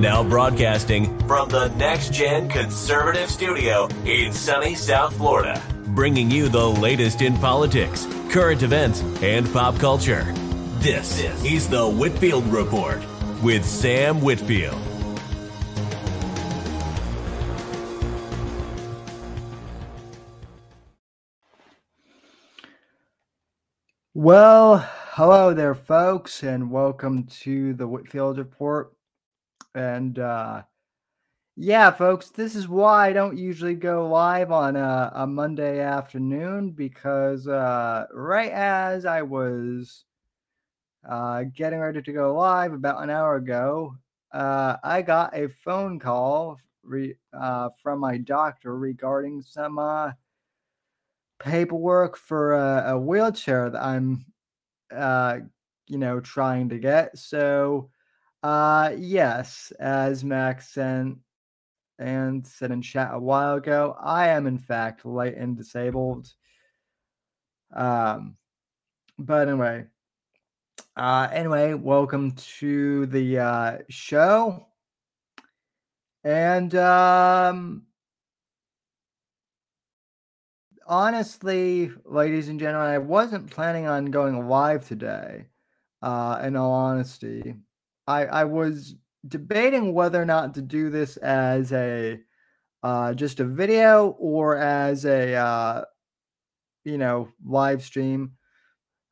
Now broadcasting from the Next Gen Conservative Studio in sunny South Florida, bringing you the latest in politics, current events, and pop culture. This is the Whitfield Report with Sam Whitfield. Well, hello there, folks, and welcome to the Whitfield Report. And uh, yeah, folks, this is why I don't usually go live on a, a Monday afternoon because uh, right as I was uh, getting ready to go live about an hour ago, uh, I got a phone call re- uh, from my doctor regarding some uh, paperwork for a, a wheelchair that I'm, uh, you know, trying to get. So, uh, yes, as Max Sand and said in chat a while ago, I am in fact light and disabled. Um, but anyway, uh, anyway, welcome to the uh, show. And um, honestly, ladies and gentlemen, I wasn't planning on going live today. Uh, in all honesty, I I was debating whether or not to do this as a uh, just a video or as a uh, you know live stream.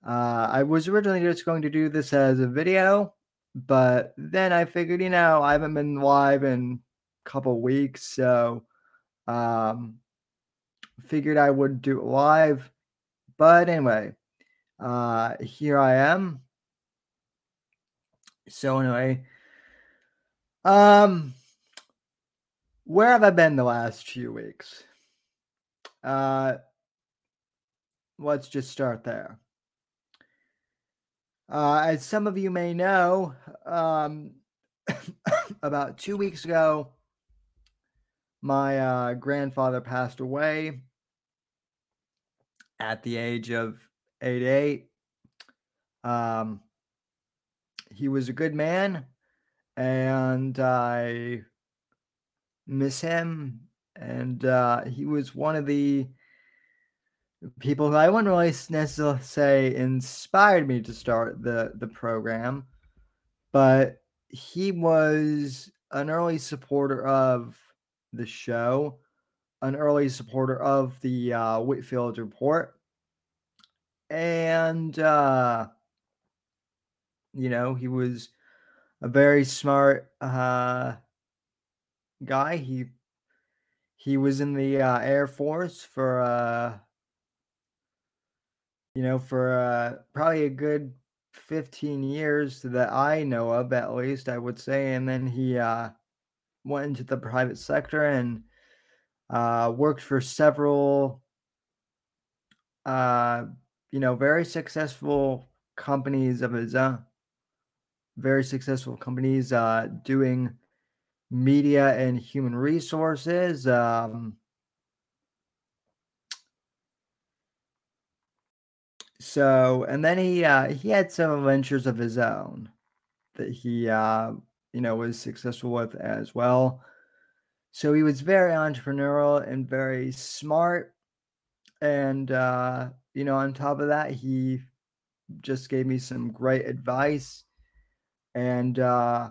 Uh, I was originally just going to do this as a video, but then I figured, you know, I haven't been live in a couple weeks, so um, figured I would do it live. But anyway, uh, here I am. So anyway, um, where have I been the last few weeks? Uh, let's just start there. Uh, as some of you may know, um, about two weeks ago, my uh, grandfather passed away at the age of 88. Um, he was a good man, and I miss him. And uh, he was one of the people who I wouldn't really necessarily say inspired me to start the the program, but he was an early supporter of the show, an early supporter of the uh, Whitfield Report, and uh, you know he was a very smart uh, guy. He he was in the uh, Air Force for uh, you know for uh, probably a good 15 years that I know of, at least I would say, and then he uh, went into the private sector and uh, worked for several, uh, you know, very successful companies of his own. Very successful companies uh, doing media and human resources. Um, so, and then he uh, he had some ventures of his own that he uh, you know was successful with as well. So he was very entrepreneurial and very smart, and uh, you know on top of that he just gave me some great advice and uh,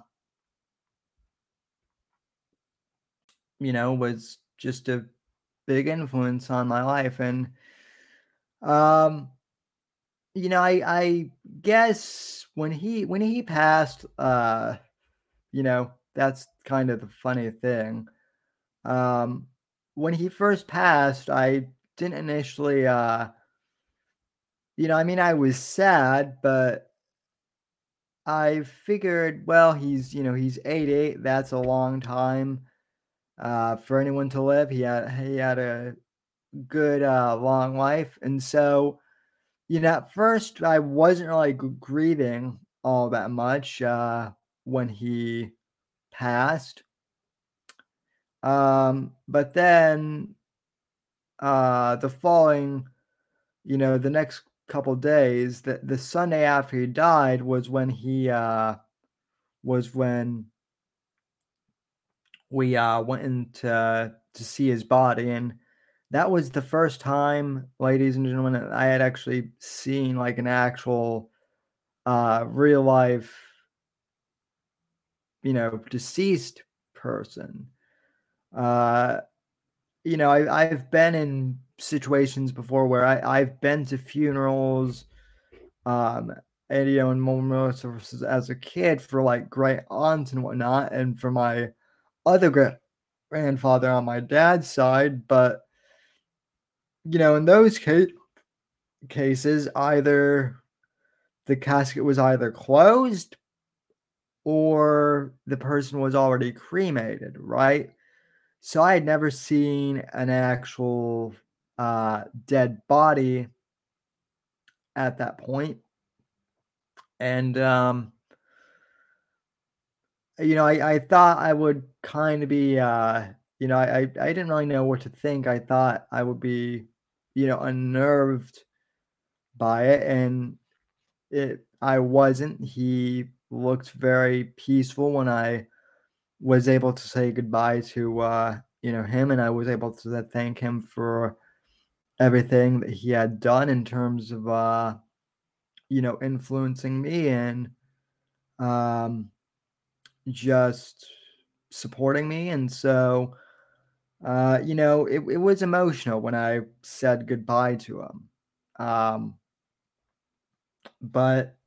you know was just a big influence on my life. And um you know i i guess when he when he passed uh you know that's kind of the funny thing. Um when he first passed i didn't initially uh you know i mean i was sad but i figured well he's you know he's 88 that's a long time uh, for anyone to live. He had he had a good uh, long life, and so you know at first I wasn't really grieving all that much uh, when he passed. Um, but then uh, the following, you know, the next couple days, the the Sunday after he died was when he uh, was when we uh, went in to, to see his body. And that was the first time, ladies and gentlemen, I had actually seen like an actual uh, real life, you know, deceased person. Uh, you know, I, I've been in situations before where I, I've been to funerals, um, and you know, in memorial services as a kid for like great aunts and whatnot, and for my other great grandfather on my dad's side. But you know, in those case, cases, either the casket was either closed or the person was already cremated, right? So I had never seen an actual uh, dead body at that point. And, um, you know, I, I thought I would kind of be, uh, you know, I, I didn't really know what to think. I thought I would be, you know, unnerved by it. And it, I wasn't. He looked very peaceful when I was able to say goodbye to uh, you know him, and I was able to thank him for everything that he had done in terms of uh, you know influencing me and um, just supporting me, and so uh, you know it, it was emotional when I said goodbye to him. Um, but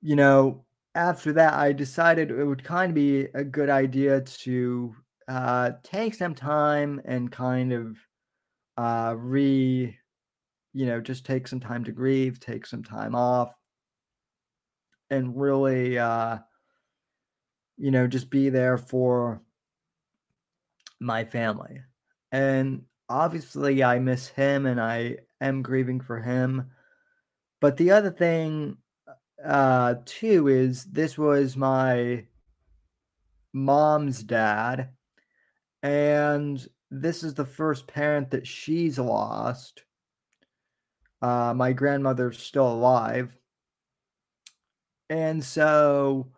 you know after that, I decided it would kind of be a good idea to uh, take some time and kind of uh, re, you know, just take some time to grieve, take some time off, and really, uh, you know, just be there for my family. And obviously, I miss him and I am grieving for him. But the other thing uh two is this was my mom's dad and this is the first parent that she's lost. Uh my grandmother's still alive. And so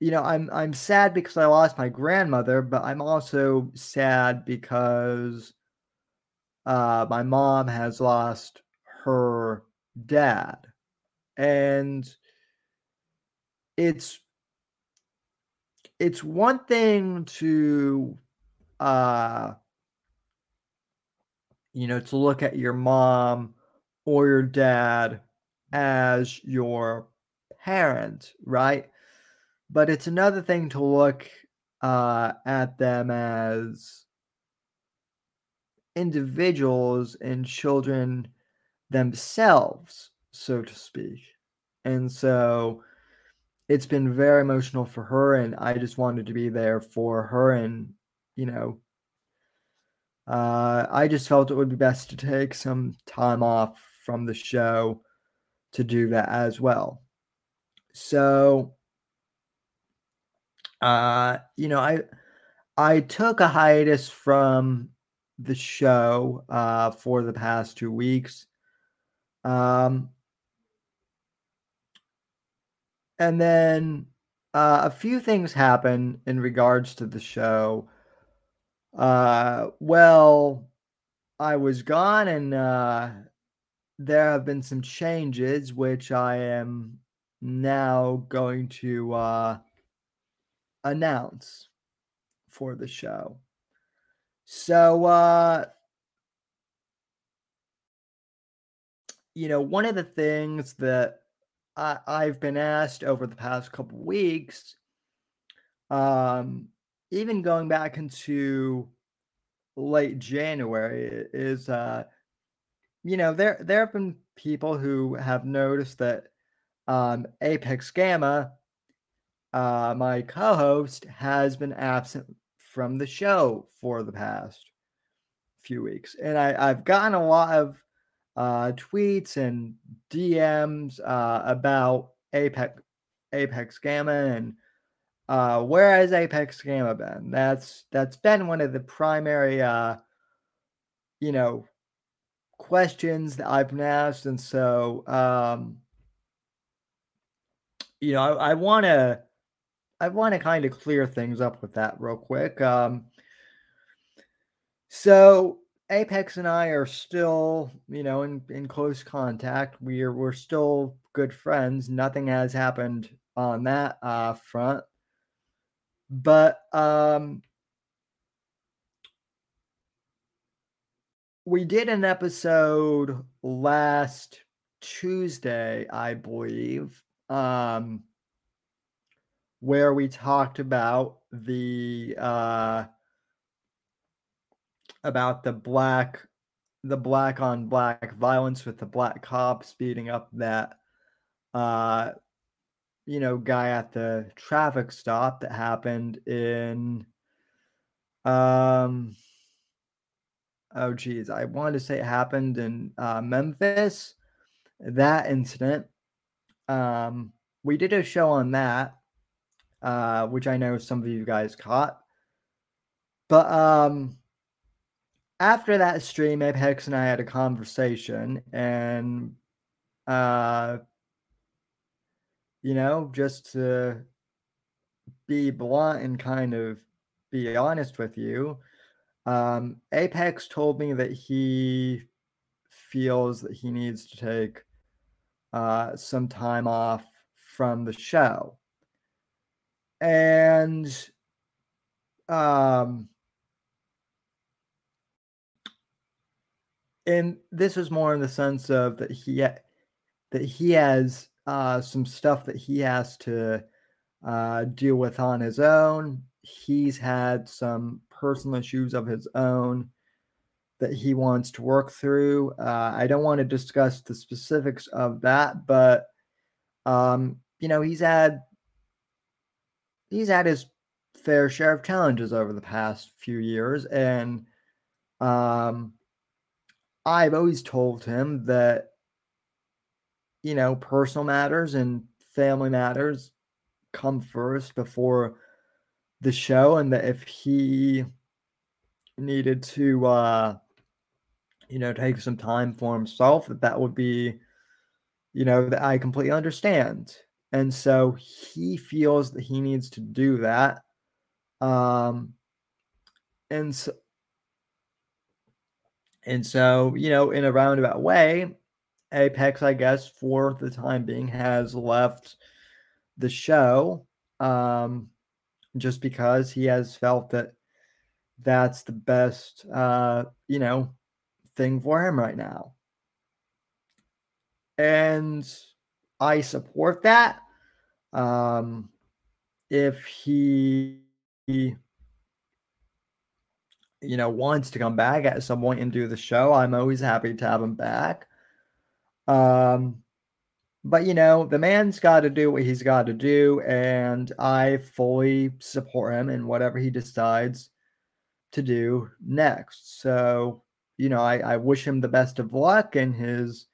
you know i'm i'm sad because i lost my grandmother but i'm also sad because uh my mom has lost her dad. And it's it's one thing to uh you know to look at your mom or your dad as your parent right but it's another thing to look uh at them as individuals and children themselves so to speak. And so it's been very emotional for her and I just wanted to be there for her and you know uh, I just felt it would be best to take some time off from the show to do that as well. So uh you know I I took a hiatus from the show uh for the past 2 weeks. Um and then uh, a few things happen in regards to the show. Uh, well, I was gone, and uh, there have been some changes, which I am now going to uh, announce for the show. So, uh, you know, one of the things that I, I've been asked over the past couple weeks, um, even going back into late January, is uh, you know there there have been people who have noticed that um, Apex Gamma, uh, my co-host, has been absent from the show for the past few weeks, and I, I've gotten a lot of uh, tweets and DMs uh, about Apex Apex Gamma and uh, where has Apex Gamma been? That's that's been one of the primary uh, you know questions that I've been asked, and so um, you know I, want to I want to kind of clear things up with that real quick. Um, so Apex and I are still, you know, in, in close contact. We're we're still good friends. Nothing has happened on that uh, front. But um, we did an episode last Tuesday, I believe, um, where we talked about the uh, about the black the black on black violence with the black cop speeding up that uh you know guy at the traffic stop that happened in um oh geez i wanted to say it happened in uh, memphis. That incident um we did a show on that uh which i know some of you guys caught. But um after that stream, Apex and I had a conversation, and uh, you know, just to be blunt and kind of be honest with you, um, Apex told me that he feels that he needs to take uh, some time off from the show, and um and this is more in the sense of that he that he has uh, some stuff that he has to uh, deal with on his own. He's had some personal issues of his own that he wants to work through. Uh, I don't want to discuss the specifics of that, but um, you know, he's had he's had his fair share of challenges over the past few years, and um, I've always told him that, you know, personal matters and family matters come first before the show, and that if he needed to, uh, you know, take some time for himself, that that would be, you know, that I completely understand. And so he feels that he needs to do that. Um, and so, and so, you know, in a roundabout way, Apex, I guess, for the time being, has left the show um, just because he has felt that that's the best, uh, you know, thing for him right now. And I support that. Um, if he you know, wants to come back at some point and do the show, I'm always happy to have him back. Um, but you know, the man's got to do what he's got to do, and I fully support him in whatever he decides to do next. So, you know, I, I wish him the best of luck in his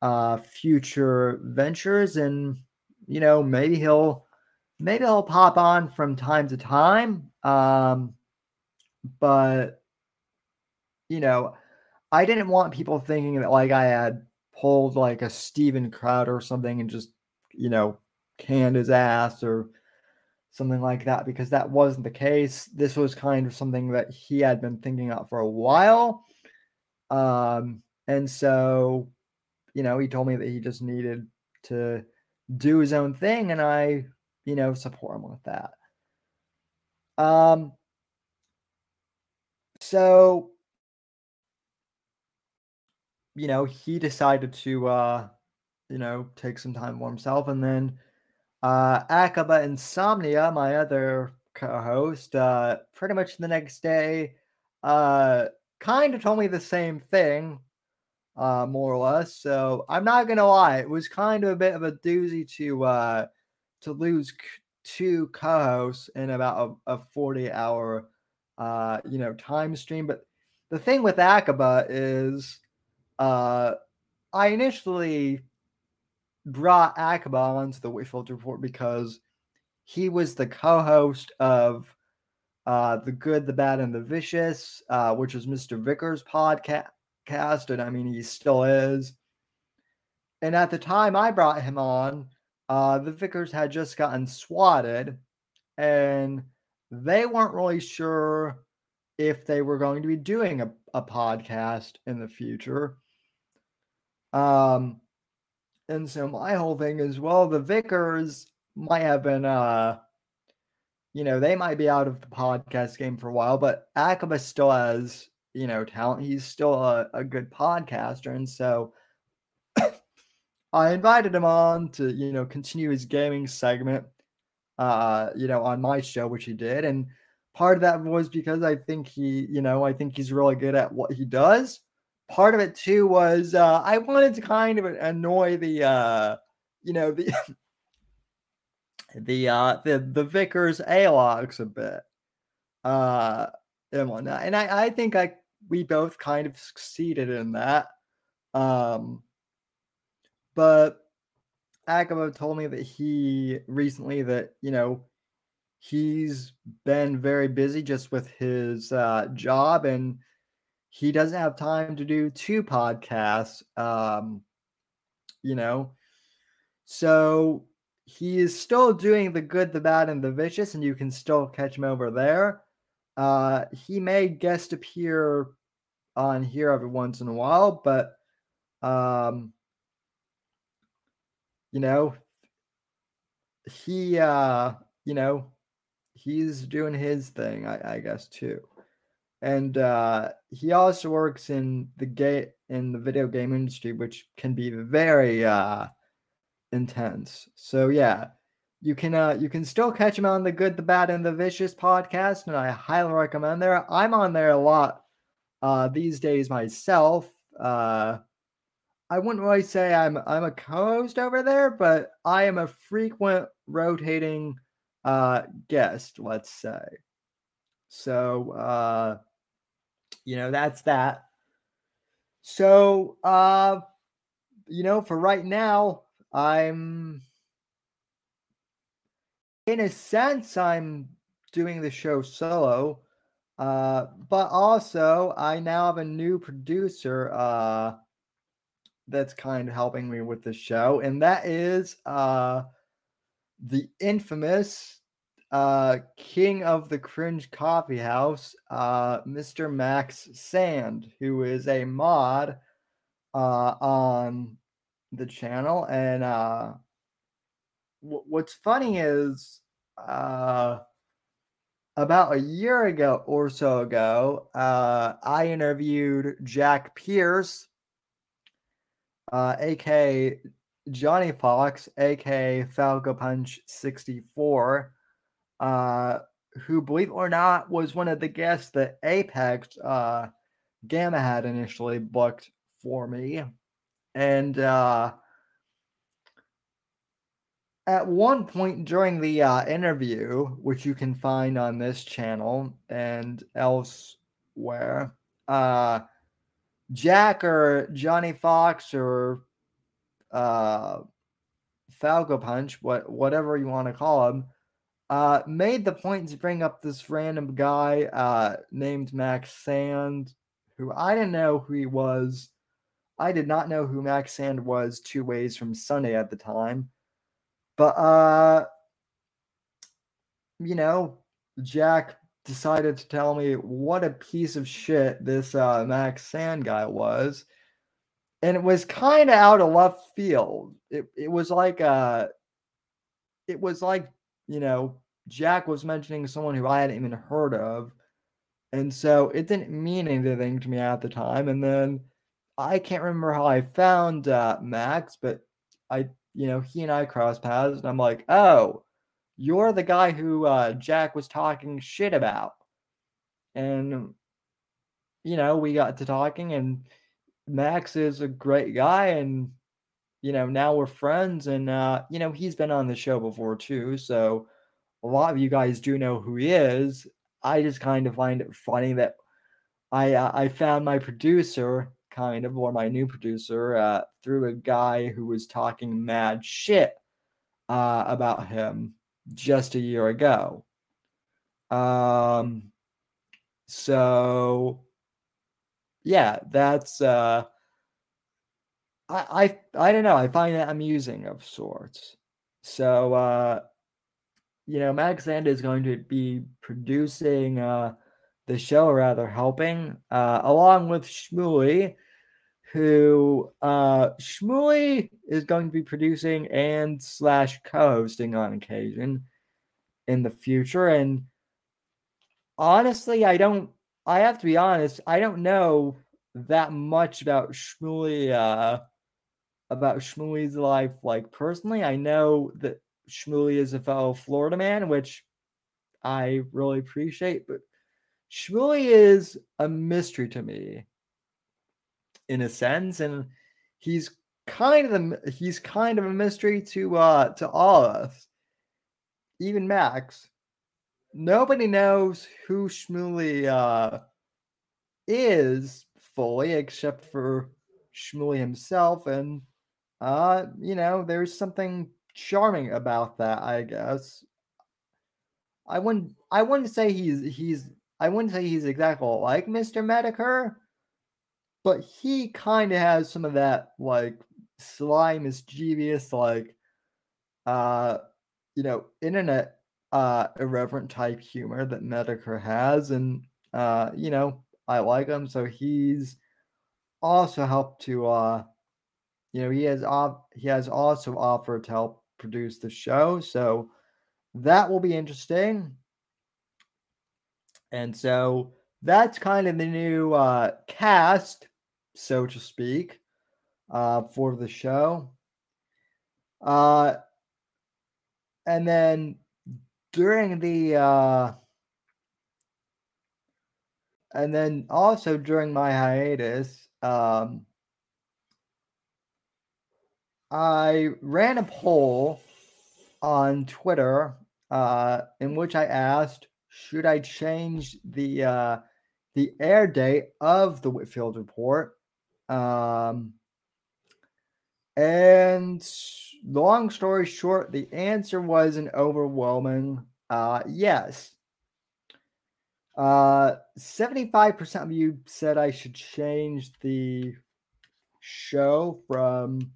uh, future ventures, and you know, maybe he'll maybe he'll pop on from time to time. Um, but you know, I didn't want people thinking that like I had pulled like a Steven Crowder or something and just, you know, canned his ass or something like that because that wasn't the case. This was kind of something that he had been thinking about for a while. Um, and so, you know, he told me that he just needed to do his own thing, and I, you know, support him with that. Um, so, you know, he decided to, uh, you know, take some time for himself. And then uh, Akaba Insomnia, my other co host, uh, pretty much the next day, uh, kind of told me the same thing, uh, more or less. So I'm not to lie, it was kind of a bit of a doozy to, uh, to lose two co hosts in about a, a 40 hour uh, you know, time stream. But the thing with Akaba is uh, I initially brought Akaba onto the Whitfield Report because he was the co-host of uh, The Good, the Bad, and the Vicious, uh, which was Mr. Vickers' podcast. And I mean, he still is. And at the time I brought him on, uh, the Vickers had just gotten swatted and they weren't really sure if they were going to be doing a, a podcast in the future. Um, and so my whole thing is, well, the Vickers might have been, uh, you know, they might be out of the podcast game for a while, but Akaba still has, you know, talent. He's still a, a good podcaster. And so I invited him on to, you know, continue his gaming segment, uh, you know, on my show, which he did. And part of that was because I think he, you know, I think he's really good at what he does part of it too was uh, I wanted to kind of annoy the uh, you know the the uh the the Vickers Alogs a bit uh and whatnot. And I, I think I we both kind of succeeded in that. Um but Akaba told me that he recently that, you know, he's been very busy just with his uh job and he doesn't have time to do two podcasts. Um, you know, so he is still doing the good, the bad, and the vicious, and you can still catch him over there. Uh, he may guest appear on here every once in a while, but um, you know, he uh, you know, he's doing his thing, I, I guess too and uh, he also works in the gate in the video game industry, which can be very uh, intense. So yeah, you can uh, you can still catch him on the Good, the Bad, and the Vicious podcast, and I highly recommend there. I'm on there a lot uh, these days myself. Uh, I wouldn't really say I'm I'm a co-host over there, but I am a frequent rotating uh, guest, let's say. So uh, you know, that's that. So, uh, you know, for right now, I'm in a sense, I'm doing the show solo. Uh, but also, I now have a new producer uh, that's kind of helping me with the show, and that is uh, the infamous uh, king of the cringe coffee house, uh, Mr. Max Sand, who is a mod uh, on the channel. And uh, w- what's funny is uh, about a year ago or so ago, uh, I interviewed Jack Pierce, uh, aka Johnny Fox, aka Falco Punch 64 uh, who, believe it or not, was one of the guests that Apex uh, Gamma had initially booked for me. And uh, at one point during the uh, interview, which you can find on this channel and elsewhere, uh, Jack or Johnny Fox or uh, Falco Punch, what whatever you want to call him, uh, made the point to bring up this random guy uh, named Max Sand, who I didn't know who he was. I did not know who Max Sand was two ways from Sunday at the time. But, uh, you know, Jack decided to tell me what a piece of shit this uh, Max Sand guy was. And it was kind of out of left field. It, it was like, uh, it was like, you know, Jack was mentioning someone who I hadn't even heard of. And so it didn't mean anything to me at the time. And then I can't remember how I found uh, Max, but I, you know, he and I crossed paths, and I'm like, oh, you're the guy who uh, Jack was talking shit about. And, you know, we got to talking, and Max is a great guy. And, you know, now we're friends. And, uh, you know, he's been on the show before too. So, a lot of you guys do know who he is. I just kind of find it funny that I uh, I found my producer kind of or my new producer uh, through a guy who was talking mad shit uh, about him just a year ago. Um, so yeah, that's uh, I I I don't know. I find that amusing of sorts. So uh, you know, Max Sand is going to be producing uh, the show, or rather helping, uh, along with Shmuley, who uh, Shmuley is going to be producing and slash co-hosting on occasion in the future. And honestly, I don't. I have to be honest. I don't know that much about Shmuley. Uh, about Shmuley's life, like personally, I know that Shmuley is a fellow Florida man, which I really appreciate. But Shmuley is a mystery to me, in a sense, and he's kind of the he's kind of a mystery to uh to all of us, even Max. Nobody knows who Shmuley uh, is fully, except for Shmuley himself, and uh, you know, there's something charming about that, I guess. I wouldn't I wouldn't say he's he's I wouldn't say he's exactly like Mr. Medicare, but he kind of has some of that like sly, mischievous, like uh you know, internet uh irreverent type humor that Medicare has, and uh, you know, I like him, so he's also helped to uh you know, he has off he has also offered to help produce the show. So that will be interesting. And so that's kind of the new uh, cast, so to speak, uh, for the show. Uh, and then during the uh, and then also during my hiatus, um, I ran a poll on Twitter uh, in which I asked, should I change the uh, the air date of the Whitfield report? Um, and long story short, the answer was an overwhelming uh, yes. Uh, 75% of you said I should change the show from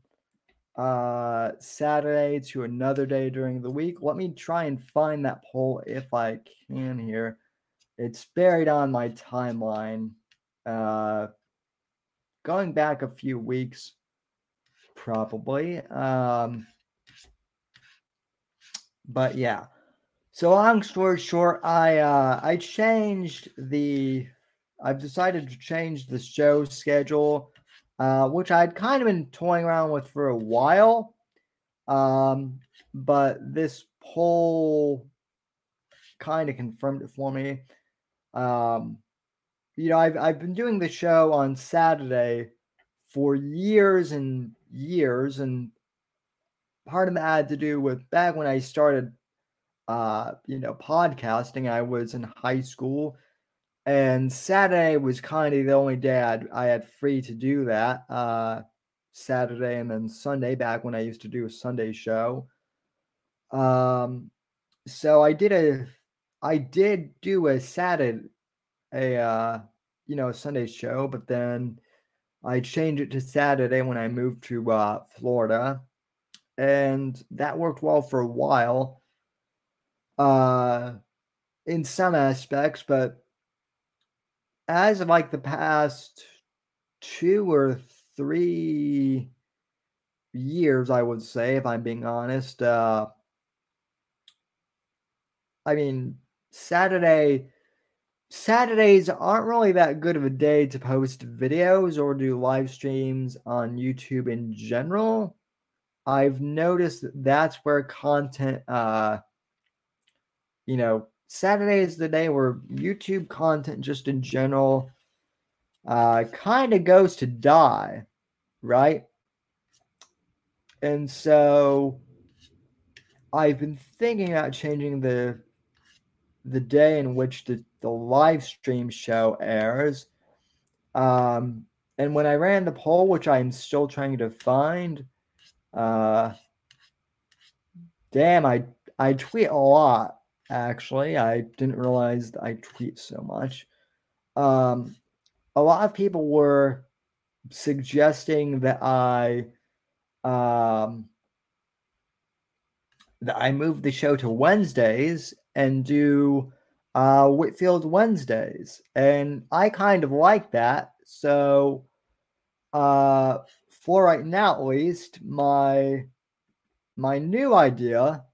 uh Saturday to another day during the week. Let me try and find that poll if I can here. It's buried on my timeline. Uh going back a few weeks probably. Um but yeah. So long story short, I uh I changed the I've decided to change the show schedule uh, which I'd kind of been toying around with for a while. Um, but this poll kind of confirmed it for me. Um, you know, I've I've been doing the show on Saturday for years and years, and part of that had to do with back when I started, uh, you know, podcasting. I was in high school, and Saturday was kind of the only day I'd, I had free to do that. Uh, Saturday and then Sunday back when I used to do a Sunday show. Um, so I did a, I did do a Saturday, a uh, you know, Sunday show, but then I changed it to Saturday when I moved to uh, Florida, and that worked well for a while. Uh, in some aspects, but as of like the past two or three years, I would say, if I'm being honest. Uh, I mean, Saturday, Saturdays aren't really that good of a day to post videos or do live streams on YouTube in general. I've noticed that that's where content, uh, you know, Saturday is the day where YouTube content, just in general, uh, kind of goes to die, right? And so I've been thinking about changing the the day in which the, the live stream show airs. Um, and when I ran the poll, which I'm still trying to find, uh, damn, I I tweet a lot actually. I didn't realize I tweet so much. Um, a lot of people were suggesting that I um, that I move the show to Wednesdays and do uh, Whitfield Wednesdays, and I kind of like that. So, uh, for right now, at least, my my new idea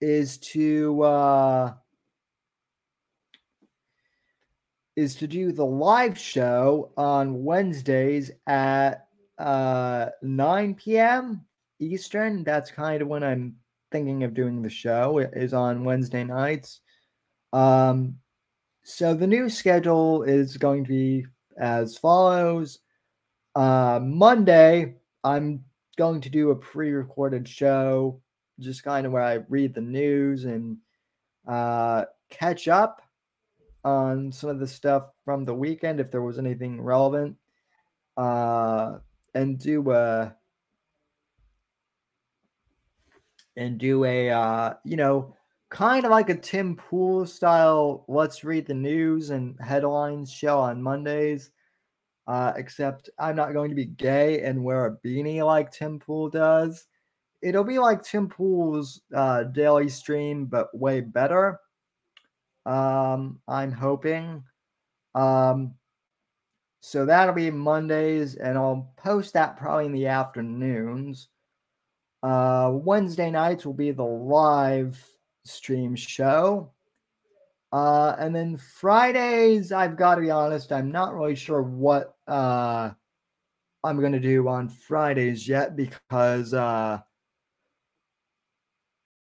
is to uh, is to do the live show on Wednesdays at uh, 9 p.m. Eastern. That's kind of when I'm thinking of doing the show. It is on Wednesday nights. Um, so the new schedule is going to be as follows. Uh, Monday, I'm going to do a pre-recorded show, just kind of where I read the news and uh, catch up on some of the stuff from the weekend if there was anything relevant, uh, and do a and do a uh, you know kind of like a Tim Pool style let's read the news and headlines show on Mondays. Uh, except I'm not going to be gay and wear a beanie like Tim Pool does. It'll be like Tim Pool's uh, daily stream, but way better. Um, I'm hoping. Um, so that'll be Mondays, and I'll post that probably in the afternoons. Uh, Wednesday nights will be the live stream show. Uh, and then Fridays, I've got to be honest, I'm not really sure what uh, I'm going to do on Fridays yet because uh,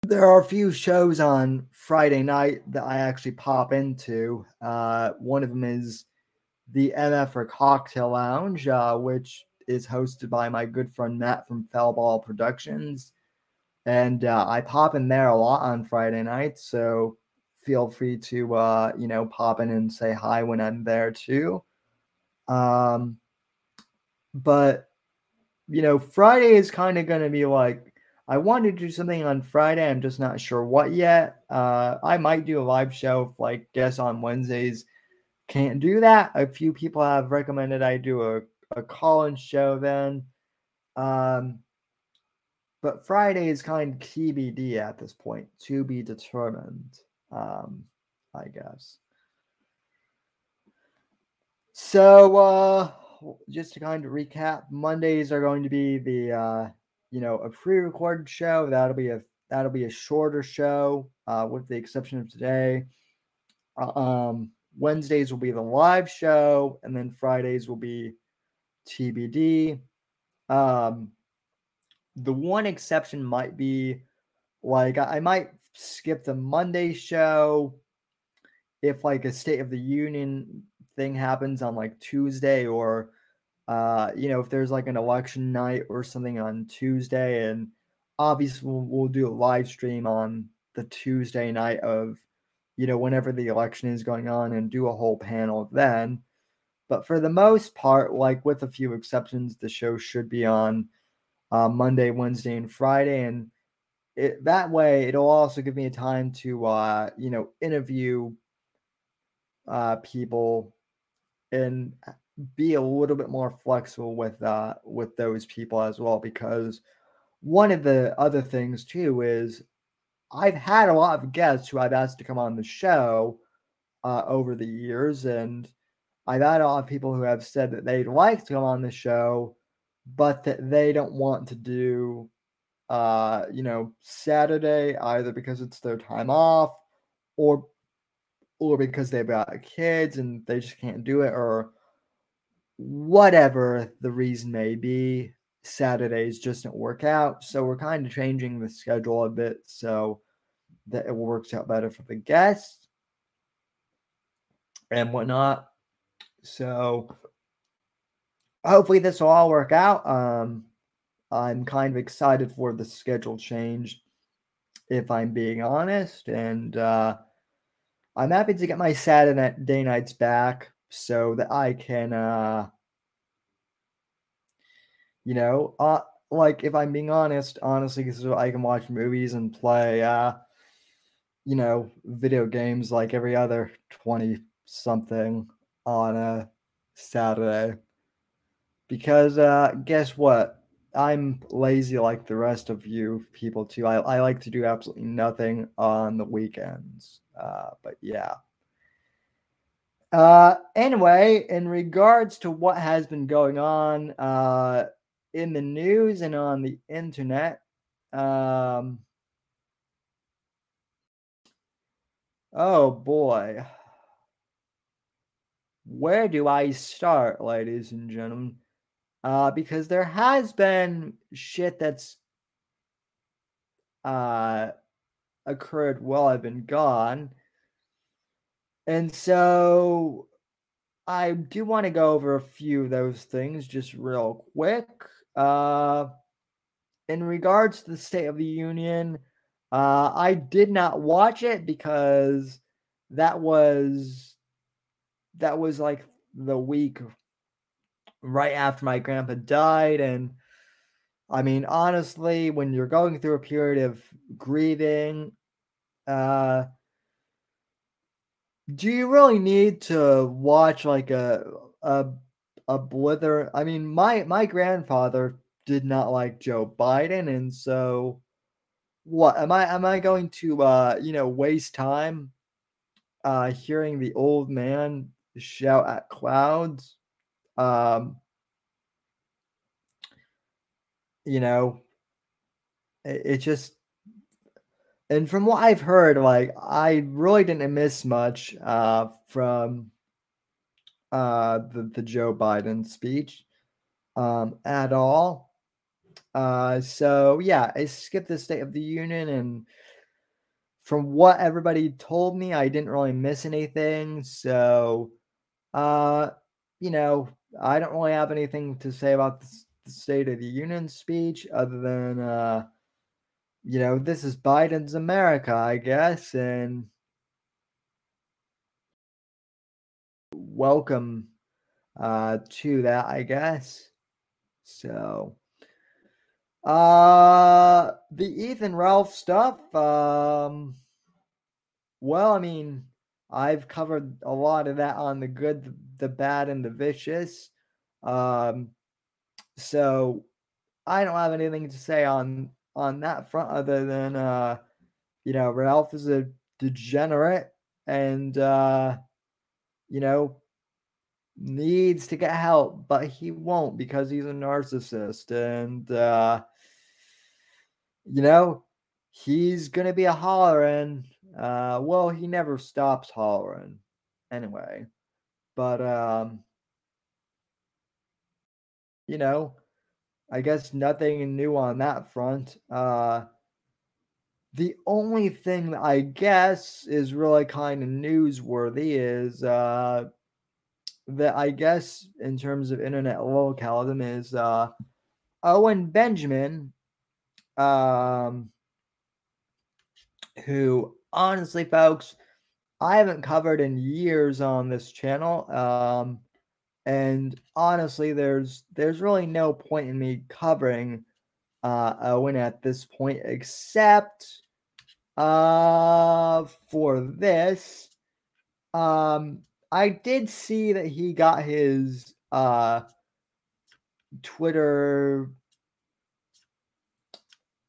there are a few shows on Friday night that I actually pop into. Uh, one of them is the MF or Cocktail Lounge, uh, which is hosted by my good friend Matt from Ball Productions. And uh, I pop in there a lot on Friday nights. So feel free to, uh, you know, pop in and say hi when I'm there too. Um, but, you know, Friday is kind of going to be like, I want to do something on Friday. I'm just not sure what yet. Uh, I might do a live show, like, guess on Wednesdays. Can't do that. A few people have recommended I do a a call-in show then. Um, but Friday is kind of TBD at this point, to be determined, um, I guess. So, uh, just to kind of recap, Mondays are going to be the, uh, you know, a pre-recorded show. That'll be a that'll be a shorter show, uh, with the exception of today. Uh, um, Wednesdays will be the live show, and then Fridays will be TBD. Um, the one exception might be like I might skip the Monday show if like a State of the Union thing happens on like Tuesday or uh you know if there's like an election night or something on Tuesday and obviously we'll, we'll do a live stream on the Tuesday night of you know whenever the election is going on and do a whole panel then but for the most part, like with a few exceptions, the show should be on uh, Monday, Wednesday, and Friday. And it, that way, it'll also give me a time to, uh, you know, interview uh, people and be a little bit more flexible with uh, with those people as well. Because one of the other things too is I've had a lot of guests who I've asked to come on the show uh, over the years, and I've had a lot of people who have said that they'd like to come on the show, but that they don't want to do, uh, you know, Saturday either because it's their time off, or or because they've got kids and they just can't do it, or whatever the reason may be. Saturdays just don't work out, so we're kind of changing the schedule a bit so that it works out better for the guests and whatnot. So hopefully this will all work out. Um, I'm kind of excited for the schedule change, if I'm being honest, and uh, I'm happy to get my Saturday nights back so that I can, uh, you know, uh, like if I'm being honest, honestly, so I can watch movies and play, uh, you know, video games like every other twenty something on a Saturday. Because uh, guess what? I'm lazy like the rest of you people too. I, I like to do absolutely nothing on the weekends. Uh, but yeah. Uh, anyway, in regards to what has been going on uh, in the news and on the internet, um, oh boy. Where do I start, ladies and gentlemen? Uh, because there has been shit that's uh, occurred while I've been gone. And so I do want to go over a few of those things just real quick. Uh, in regards to the State of the Union, uh, I did not watch it because that was that was like the week right after my grandpa died and I mean honestly when you're going through a period of grieving uh do you really need to watch like a a a blither? I mean my my grandfather did not like Joe Biden and so what am I am I going to uh you know waste time uh hearing the old man shout at clouds? Um you know it, it just and from what I've heard like I really didn't miss much uh from uh the, the Joe Biden speech um at all. Uh so yeah I skipped the State of the Union and from what everybody told me I didn't really miss anything. So uh you know I don't really have anything to say about the State of the Union speech other than, uh, you know, this is Biden's America, I guess, and welcome uh, to that, I guess. So, uh, the Ethan Ralph stuff, um, well, I mean, I've covered a lot of that on the good, the bad, and the vicious. Um, so I don't have anything to say on on that front other than uh, you know, Ralph is a degenerate and uh, you know, needs to get help, but he won't because he's a narcissist and uh you know, he's gonna be a hollering. Uh well he never stops hollering anyway. But um you know, I guess nothing new on that front. Uh, the only thing I guess is really kind of newsworthy is uh, that I guess in terms of internet localism is uh, Owen Benjamin, um, who honestly, folks, I haven't covered in years on this channel. Um, and honestly, there's there's really no point in me covering uh, Owen at this point, except uh, for this. Um, I did see that he got his uh, Twitter.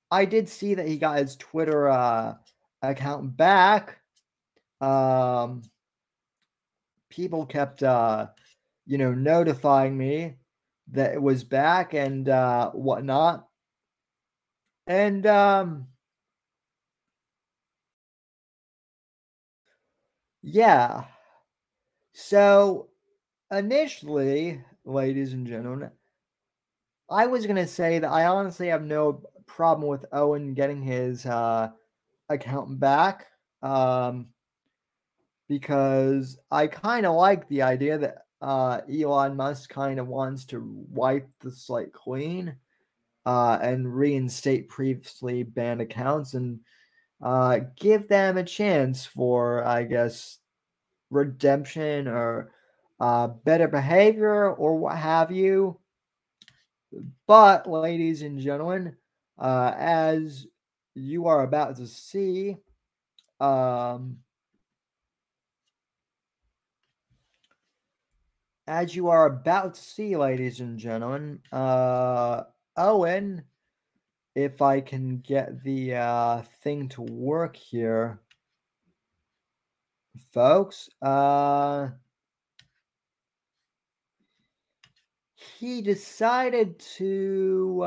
I did see that he got his Twitter uh, account back. Um, people kept uh, you know, notifying me that it was back and uh, whatnot. And um, yeah. So initially, ladies and gentlemen, I was going to say that I honestly have no problem with Owen getting his uh, account back um, because I kind of like the idea that uh, Elon Musk kind of wants to wipe the slate clean uh, and reinstate previously banned accounts and uh, give them a chance for, I guess, redemption or uh, better behavior or what have you. But, ladies and gentlemen, uh, as you are about to see, um, as you are about to see, ladies and gentlemen, uh, Owen, if I can get the uh, thing to work here, folks, uh, he decided to.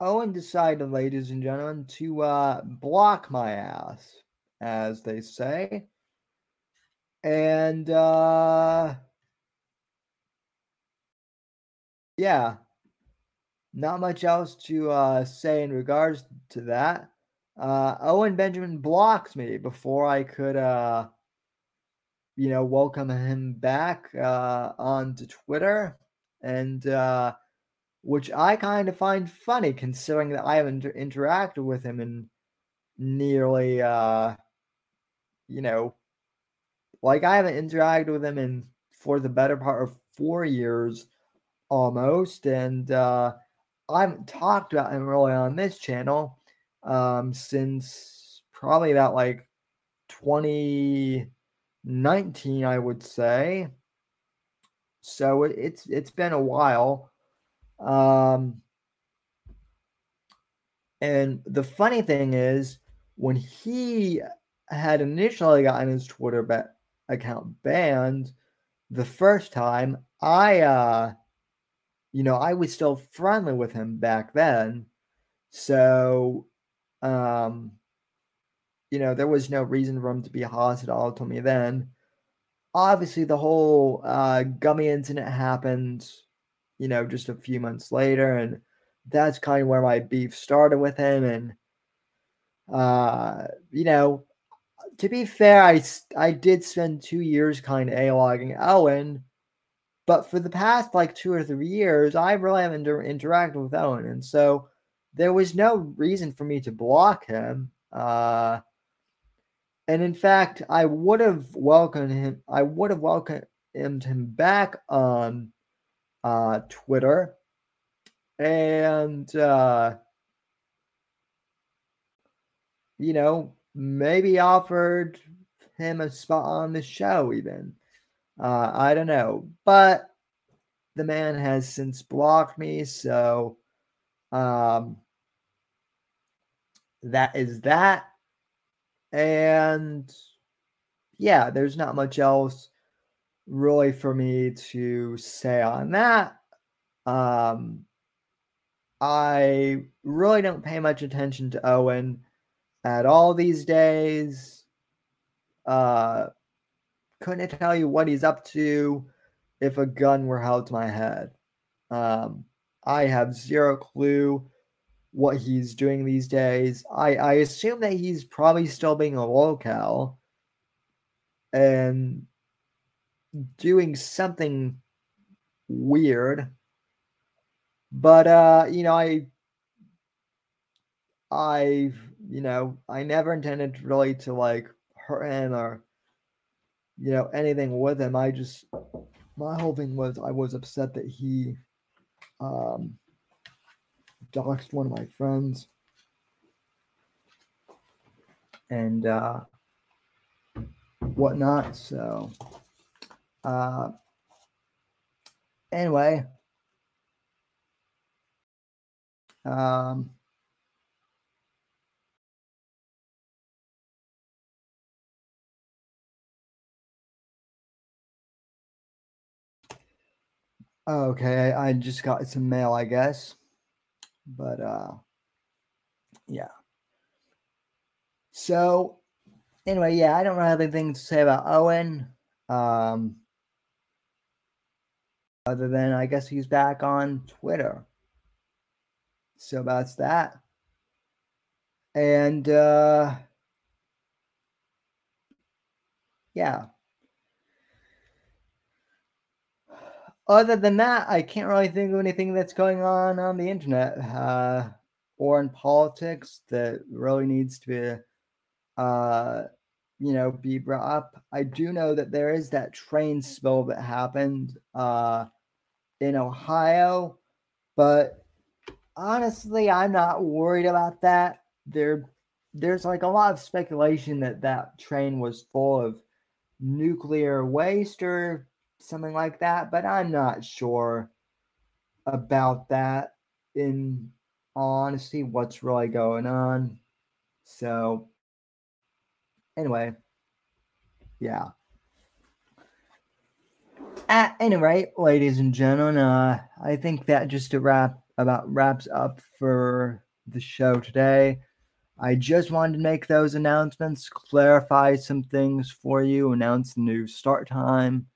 Owen decided, ladies and gentlemen, to uh, block my ass, as they say. And uh, yeah, not much else to uh, say in regards to that. Uh, Owen Benjamin blocks me before I could, uh, you know, welcome him back uh, onto Twitter. And uh, which I kind of find funny considering that I haven't inter- interacted with him in nearly, uh, you know, like I haven't interacted with him in for the better part of four years almost, and uh, I haven't talked about him really on this channel um, since probably about like 2019, I would say. So it, it's it's been a while. Um, and the funny thing is, when he had initially gotten his Twitter ba- account banned the first time, I, uh, you know, I was still friendly with him back then. So, um, you know, there was no reason for him to be hostile to me then. Obviously, the whole uh, gummy incident happened you know, just a few months later. And that's kind of where my beef started with him. And, uh, you know, to be fair, I, I did spend two years kind of A-logging Owen, but for the past like two or three years, I really haven't inter- interacted with Owen. And so there was no reason for me to block him. Uh, and in fact, I would have welcomed him. I would have welcomed him back on uh, Twitter, and uh, you know maybe offered him a spot on the show even. Uh, I don't know, but the man has since blocked me, so um, that is that. And yeah, there's not much else really for me to say on that. Um, I really don't pay much attention to Owen at all these days. Uh, couldn't tell you what he's up to if a gun were held to my head. Um, I have zero clue what he's doing these days. I, I assume that he's probably still being a lolcow and doing something weird. But uh, you know, I I you know, I never intended really to like hurt him or you know, anything with him. I just my whole thing was I was upset that he um doxed one of my friends. And uh whatnot. So uh, anyway, um, okay, I just got some mail, I guess, but uh, yeah. So anyway, yeah, I don't really have anything to say about Owen. Um, other than I guess he's back on Twitter. So that's that. And uh yeah. Other than that, I can't really think of anything that's going on on the internet uh, or in politics that really needs to be, uh, you know, be brought up. I do know that there is that train spill that happened uh, in Ohio, but honestly, I'm not worried about that. There, there's like a lot of speculation that that train was full of nuclear waste or something like that, but I'm not sure about that in honesty, what's really going on. So, anyway, yeah. At any rate, ladies and gentlemen, uh, I think that just to wrap about wraps up for the show today. I just wanted to make those announcements, clarify some things for you, announce the new start time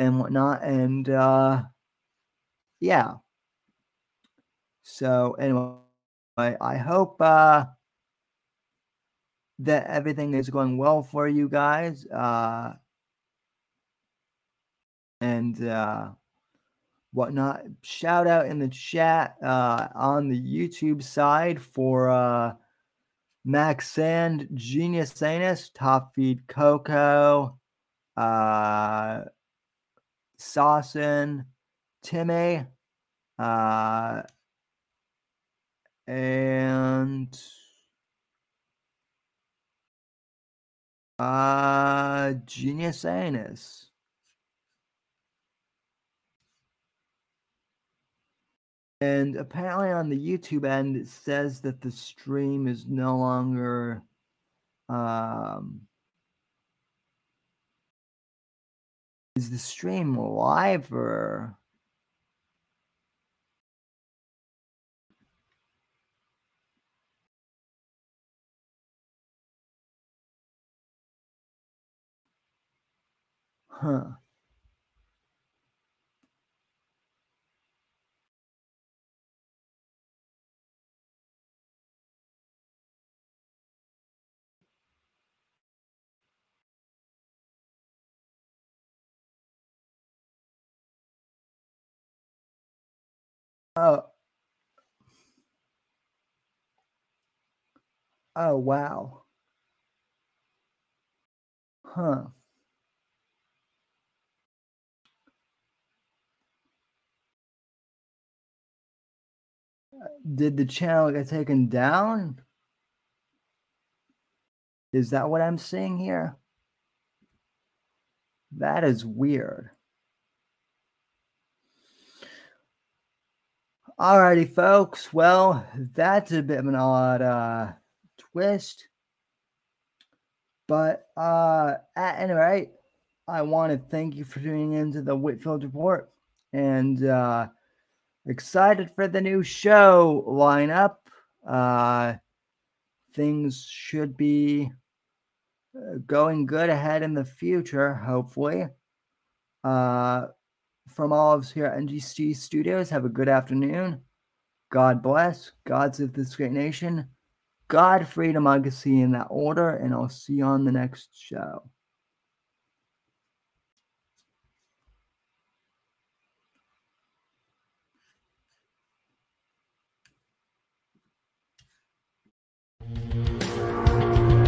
and whatnot. And uh, yeah. So anyway, I hope uh, that everything is going well for you guys. Uh, and uh, whatnot. Shout out in the chat uh, on the YouTube side for uh, Max Sand, Genius Anus, Top Feed Coco, uh, Sawson, Timmy, uh, and uh, Genius Anus. And apparently on the YouTube end, it says that the stream is no longer um, is the stream live or huh Oh. Oh, wow. Huh. Did the channel get taken down? Is that what I'm seeing here? That is weird. Alrighty, folks. Well, that's a bit of an odd uh, twist. But uh, at any rate, I want to thank you for tuning into the Whitfield Report and uh, excited for the new show lineup. Uh, things should be uh, going good ahead in the future, hopefully. Uh, from all of us here at NGC Studios, have a good afternoon. God bless. Gods of this great nation. God, freedom, see in that order, and I'll see you on the next show.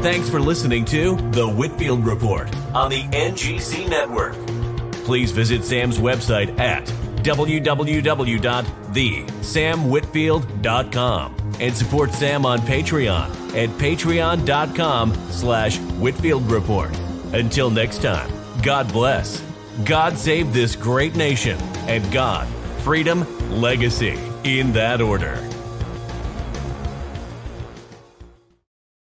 Thanks for listening to The Whitfield Report on the NGC Network please visit Sam's website at www.thesamwhitfield.com and support Sam on Patreon at patreon.com slash Whitfield Report. Until next time, God bless, God save this great nation, and God, freedom, legacy, in that order.